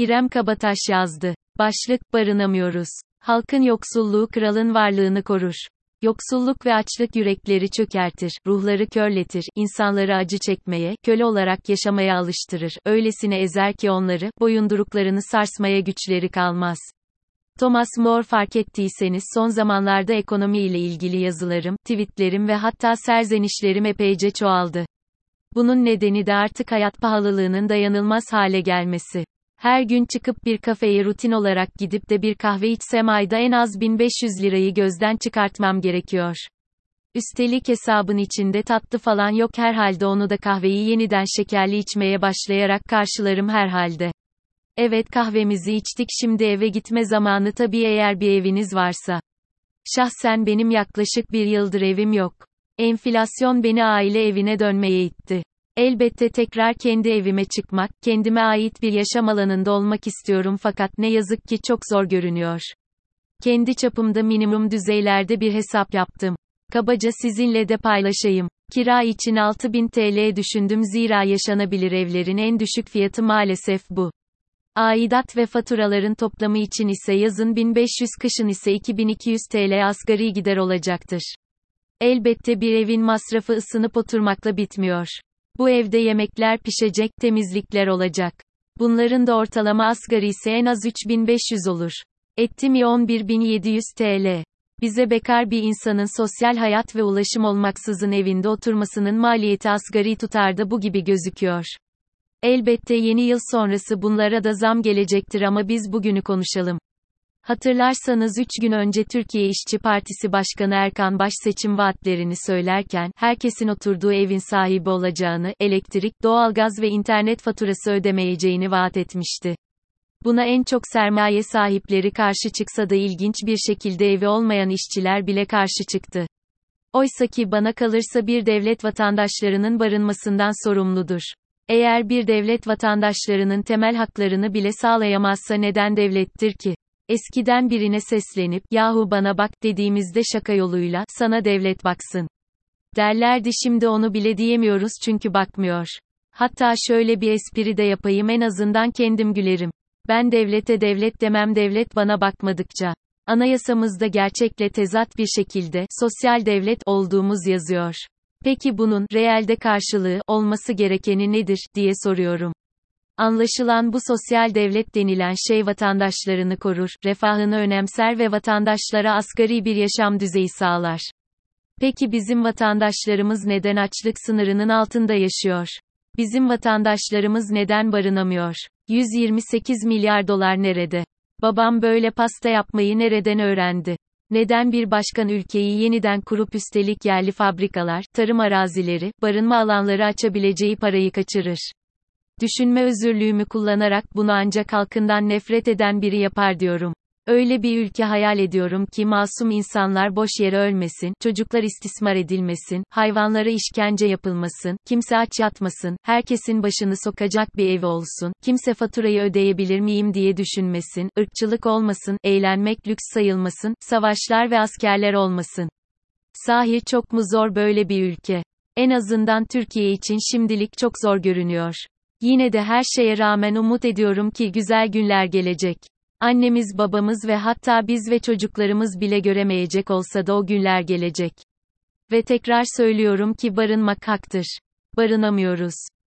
İrem Kabataş yazdı. Başlık, barınamıyoruz. Halkın yoksulluğu kralın varlığını korur. Yoksulluk ve açlık yürekleri çökertir, ruhları körletir, insanları acı çekmeye, köle olarak yaşamaya alıştırır, öylesine ezer ki onları, boyunduruklarını sarsmaya güçleri kalmaz. Thomas More fark ettiyseniz son zamanlarda ekonomi ile ilgili yazılarım, tweetlerim ve hatta serzenişlerim epeyce çoğaldı. Bunun nedeni de artık hayat pahalılığının dayanılmaz hale gelmesi. Her gün çıkıp bir kafeye rutin olarak gidip de bir kahve içsem ayda en az 1500 lirayı gözden çıkartmam gerekiyor. Üstelik hesabın içinde tatlı falan yok herhalde onu da kahveyi yeniden şekerli içmeye başlayarak karşılarım herhalde. Evet kahvemizi içtik şimdi eve gitme zamanı tabii eğer bir eviniz varsa. Şahsen benim yaklaşık bir yıldır evim yok. Enflasyon beni aile evine dönmeye itti. Elbette tekrar kendi evime çıkmak, kendime ait bir yaşam alanında olmak istiyorum fakat ne yazık ki çok zor görünüyor. Kendi çapımda minimum düzeylerde bir hesap yaptım. Kabaca sizinle de paylaşayım. Kira için 6000 TL düşündüm zira yaşanabilir evlerin en düşük fiyatı maalesef bu. Aidat ve faturaların toplamı için ise yazın 1500 kışın ise 2200 TL asgari gider olacaktır. Elbette bir evin masrafı ısınıp oturmakla bitmiyor. Bu evde yemekler pişecek, temizlikler olacak. Bunların da ortalama asgari ise en az 3500 olur. Etti mi 11700 TL. Bize bekar bir insanın sosyal hayat ve ulaşım olmaksızın evinde oturmasının maliyeti asgari tutarda bu gibi gözüküyor. Elbette yeni yıl sonrası bunlara da zam gelecektir ama biz bugünü konuşalım. Hatırlarsanız 3 gün önce Türkiye İşçi Partisi Başkanı Erkan Baş seçim vaatlerini söylerken, herkesin oturduğu evin sahibi olacağını, elektrik, doğalgaz ve internet faturası ödemeyeceğini vaat etmişti. Buna en çok sermaye sahipleri karşı çıksa da ilginç bir şekilde evi olmayan işçiler bile karşı çıktı. Oysa ki bana kalırsa bir devlet vatandaşlarının barınmasından sorumludur. Eğer bir devlet vatandaşlarının temel haklarını bile sağlayamazsa neden devlettir ki? Eskiden birine seslenip, yahu bana bak dediğimizde şaka yoluyla, sana devlet baksın. Derlerdi şimdi onu bile diyemiyoruz çünkü bakmıyor. Hatta şöyle bir espri de yapayım en azından kendim gülerim. Ben devlete devlet demem devlet bana bakmadıkça. Anayasamızda gerçekle tezat bir şekilde, sosyal devlet, olduğumuz yazıyor. Peki bunun, reelde karşılığı, olması gerekeni nedir, diye soruyorum. Anlaşılan bu sosyal devlet denilen şey vatandaşlarını korur, refahını önemser ve vatandaşlara asgari bir yaşam düzeyi sağlar. Peki bizim vatandaşlarımız neden açlık sınırının altında yaşıyor? Bizim vatandaşlarımız neden barınamıyor? 128 milyar dolar nerede? Babam böyle pasta yapmayı nereden öğrendi? Neden bir başkan ülkeyi yeniden kurup üstelik yerli fabrikalar, tarım arazileri, barınma alanları açabileceği parayı kaçırır? Düşünme özürlüğümü kullanarak bunu ancak halkından nefret eden biri yapar diyorum. Öyle bir ülke hayal ediyorum ki masum insanlar boş yere ölmesin, çocuklar istismar edilmesin, hayvanlara işkence yapılmasın, kimse aç yatmasın, herkesin başını sokacak bir evi olsun, kimse faturayı ödeyebilir miyim diye düşünmesin, ırkçılık olmasın, eğlenmek lüks sayılmasın, savaşlar ve askerler olmasın. Sahi çok mu zor böyle bir ülke? En azından Türkiye için şimdilik çok zor görünüyor. Yine de her şeye rağmen umut ediyorum ki güzel günler gelecek. Annemiz babamız ve hatta biz ve çocuklarımız bile göremeyecek olsa da o günler gelecek. Ve tekrar söylüyorum ki barınmak haktır. Barınamıyoruz.